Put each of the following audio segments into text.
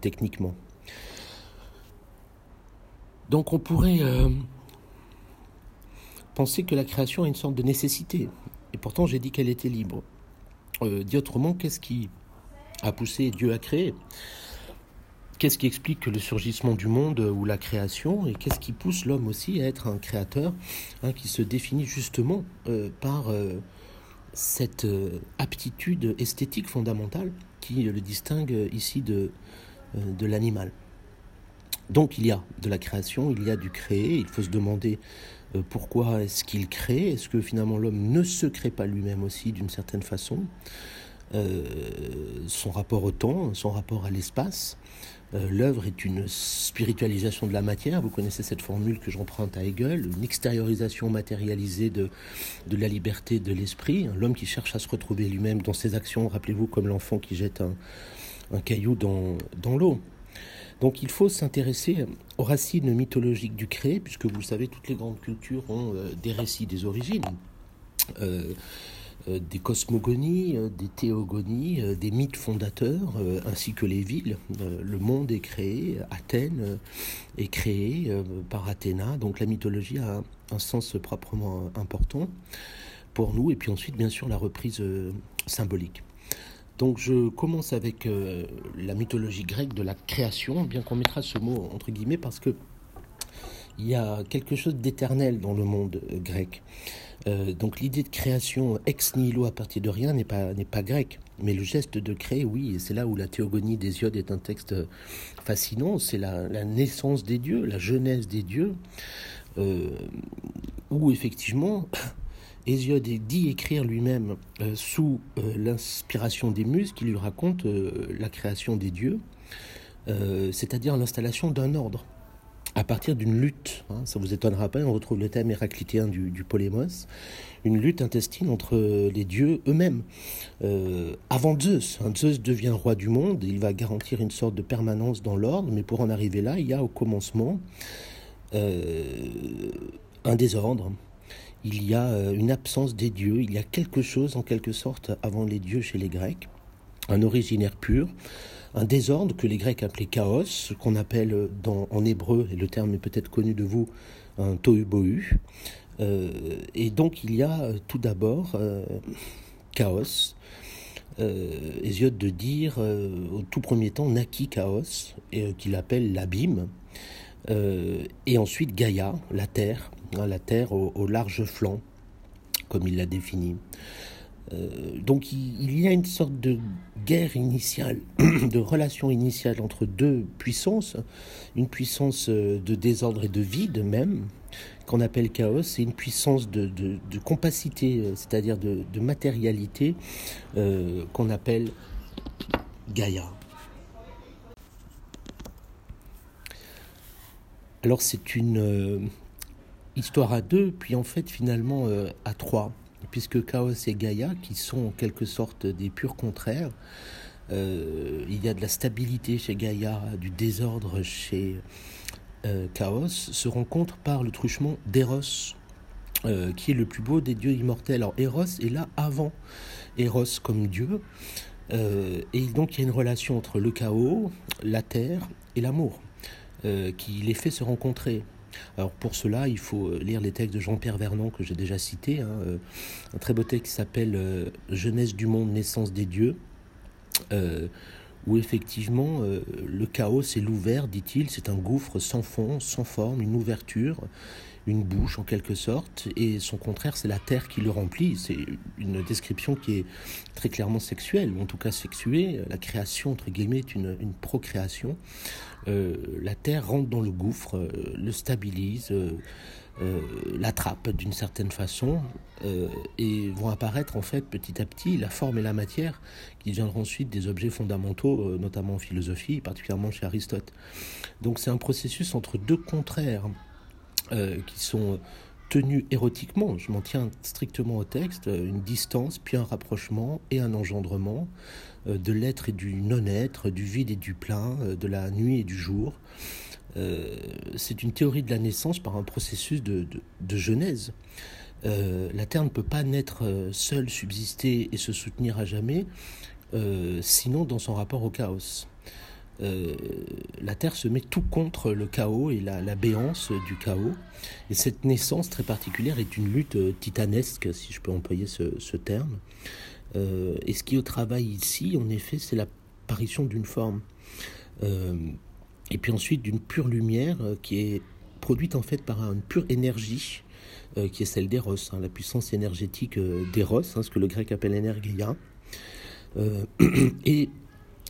techniquement. Donc on pourrait penser que la création a une sorte de nécessité. Et pourtant j'ai dit qu'elle était libre. dit autrement, qu'est-ce qui a poussé Dieu à créer? Qu'est-ce qui explique le surgissement du monde ou la création? Et qu'est-ce qui pousse l'homme aussi à être un créateur hein, qui se définit justement euh, par euh, cette euh, aptitude esthétique fondamentale? Qui le distingue ici de, de l'animal. Donc il y a de la création, il y a du créer, il faut se demander pourquoi est-ce qu'il crée, est-ce que finalement l'homme ne se crée pas lui-même aussi d'une certaine façon? Son rapport au temps, son rapport à l'espace, euh, l'œuvre est une spiritualisation de la matière. Vous connaissez cette formule que j'emprunte à Hegel, une extériorisation matérialisée de, de la liberté de l'esprit. L'homme qui cherche à se retrouver lui-même dans ses actions, rappelez-vous, comme l'enfant qui jette un, un caillou dans, dans l'eau. Donc il faut s'intéresser aux racines mythologiques du créé, puisque vous savez, toutes les grandes cultures ont euh, des récits des origines. Euh, euh, des cosmogonies, euh, des théogonies, euh, des mythes fondateurs, ainsi que les villes. Le monde est créé, Athènes est créée par Athéna, donc la mythologie a un sens proprement important pour nous, et puis ensuite, bien sûr, la reprise symbolique. Donc je commence avec la mythologie grecque de la création, bien qu'on mettra ce mot entre guillemets parce que il y a quelque chose d'éternel dans le monde grec. Euh, donc l'idée de création ex nihilo à partir de rien n'est pas, n'est pas grec. Mais le geste de créer, oui, c'est là où la théogonie d'Hésiode est un texte fascinant, c'est la, naissance des dieux, la jeunesse des dieux, euh, où effectivement Hésiode dit écrire lui-même euh, sous l'inspiration des muses qui lui racontent la création des dieux, c'est-à-dire l'installation d'un ordre à partir d'une lutte, hein, ça vous étonnera pas, on retrouve le thème héraclitéen du, du polémos, une lutte intestine entre les dieux eux-mêmes. Euh, avant Zeus, hein, Zeus devient roi du monde, il va garantir une sorte de permanence dans l'ordre, mais pour en arriver là, il y a au commencement euh, un désordre, il y a euh, une absence des dieux, il y a quelque chose en quelque sorte avant les dieux chez les Grecs, un originaire pur, un désordre que les Grecs appelaient chaos, qu'on appelle en hébreu, et le terme est peut-être connu de vous, un tohu-bohu. Euh, et donc il y a euh, tout d'abord euh, chaos. Hésiode de dire au tout premier temps naquit chaos, qu'il appelle l'abîme. et ensuite Gaïa, la terre, hein, la terre au large flanc, comme il l'a défini. Euh, donc il, y a une sorte de guerre initiale, de relation initiale entre deux puissances, une puissance euh, de désordre et de vide même, qu'on appelle chaos, et une puissance de, compacité, euh, c'est-à-dire de, matérialité, qu'on appelle Gaïa. Alors c'est une histoire à deux, puis en fait finalement à trois puisque Chaos et Gaïa, qui sont en quelque sorte des purs contraires, euh, il y a de la stabilité chez Gaïa, du désordre chez euh, Chaos, se rencontrent par le truchement d'Eros, euh, qui est le plus beau des dieux immortels. Alors Eros est là avant Eros comme dieu, et donc il y a une relation entre le chaos, la terre et l'amour, qui les fait se rencontrer. Alors pour cela, il faut euh, lire les textes de Jean-Pierre Vernon que j'ai déjà cités. Hein, euh, un très beau texte qui s'appelle euh, Jeunesse du monde, naissance des dieux. où effectivement le chaos c'est l'ouvert, dit-il, c'est un gouffre sans fond, sans forme, une ouverture, une bouche en quelque sorte, et son contraire c'est la terre qui le remplit. C'est une description qui est très clairement sexuelle, ou en tout cas sexuée. La création entre guillemets est une, procréation. Euh, la Terre rentre dans le gouffre, euh, le stabilise, euh, l'attrape d'une certaine façon, et vont apparaître en fait petit à petit la forme et la matière qui deviendront ensuite des objets fondamentaux, notamment en philosophie, particulièrement chez Aristote. Donc c'est un processus entre deux contraires qui sont tenus érotiquement, je m'en tiens strictement au texte, une distance, puis un rapprochement et un engendrement, euh, de l'être et du non-être, du vide et du plein, euh, de la nuit et du jour. Euh, c'est une théorie de la naissance par un processus de, genèse. la Terre ne peut pas naître seule, subsister et se soutenir à jamais, sinon dans son rapport au chaos. Euh, la Terre se met tout contre le chaos et la, béance du chaos. Et cette naissance très particulière est une lutte euh, titanesque, si je peux employer ce, terme. Euh, et ce qui est au travail ici, en effet, c'est l'apparition d'une forme. et puis ensuite d'une pure lumière qui est produite en fait par une pure énergie qui est celle d'Eros, hein, la puissance énergétique d'Eros, hein, ce que le grec appelle énergia. et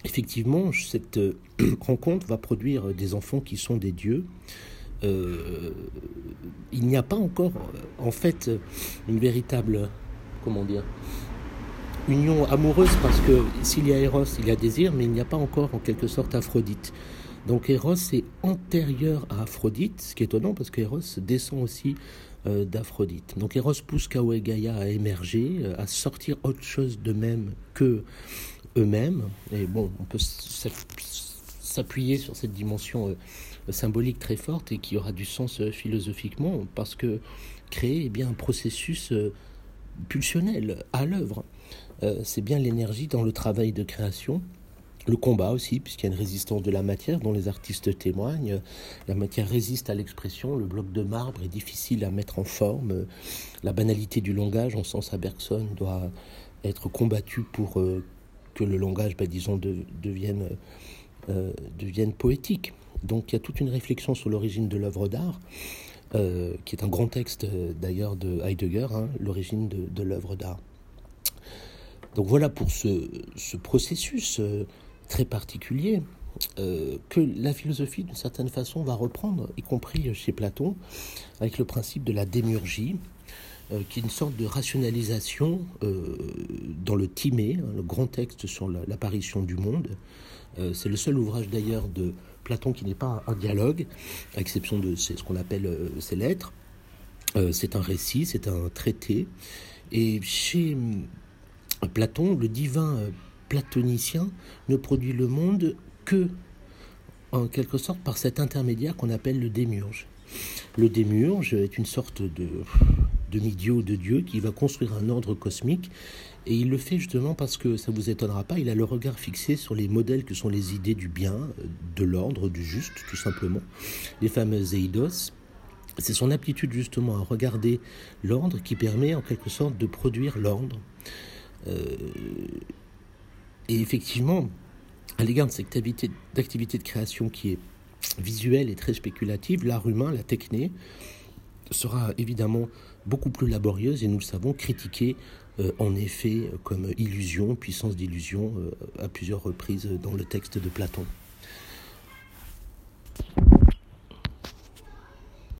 effectivement, cette euh, rencontre va produire des enfants qui sont des dieux. Euh, il n'y a pas encore, en fait, une véritable, comment union amoureuse parce que s'il y a Eros, il y a désir, mais il n'y a pas encore en quelque sorte Aphrodite. Donc Eros est antérieur à Aphrodite, ce qui est étonnant parce qu'Eros descend aussi euh, d'Aphrodite. Donc Eros pousse Kao Gaïa à émerger, à sortir autre chose de même que eux-mêmes. Et bon, on peut s'appuyer sur cette dimension euh, symbolique très forte et qui aura du sens euh, philosophiquement, parce que créer est bien un processus euh, pulsionnel à l'œuvre. C'est bien l'énergie dans le travail de création. Le combat aussi, puisqu'il y a une résistance de la matière dont les artistes témoignent. La matière résiste à l'expression, le bloc de marbre est difficile à mettre en forme. La banalité du langage, en sens à Bergson, doit être combattue pour que le langage, bah, disons, devienne, euh, devienne poétique. Donc il y a toute une réflexion sur l'origine de l'œuvre d'art, euh, qui est un grand texte euh, d'ailleurs de Heidegger, hein, l'origine de, de l'œuvre d'art. Donc voilà pour ce processus très particulier que la philosophie, d'une certaine façon, va reprendre, y compris chez Platon, avec le principe de la démurgie, euh, qui est une sorte de rationalisation euh, dans le Timée, hein, le grand texte sur l'apparition du monde. Euh, c'est le seul ouvrage d'ailleurs de Platon qui n'est pas un dialogue, à exception de ce qu'on appelle ses lettres. c'est un récit, c'est un traité. Et chez Platon, le divin platonicien ne produit le monde que, en quelque sorte, par cet intermédiaire qu'on appelle le démiurge. Le démiurge est une sorte de demi-dieu de Dieu qui va construire un ordre cosmique. Et il le fait justement parce que ça vous étonnera pas, il a le regard fixé sur les modèles que sont les idées du bien, de l'ordre, du juste, tout simplement. Les fameuses eidos. C'est son aptitude justement à regarder l'ordre qui permet en quelque sorte de produire l'ordre. Euh, et effectivement, à l'égard de cette activité, d'activité de création qui est visuelle et très spéculative, l'art humain, la techné, sera évidemment beaucoup plus laborieuse et nous le savons, critiquée euh, en effet comme illusion, puissance d'illusion euh, à plusieurs reprises dans le texte de Platon.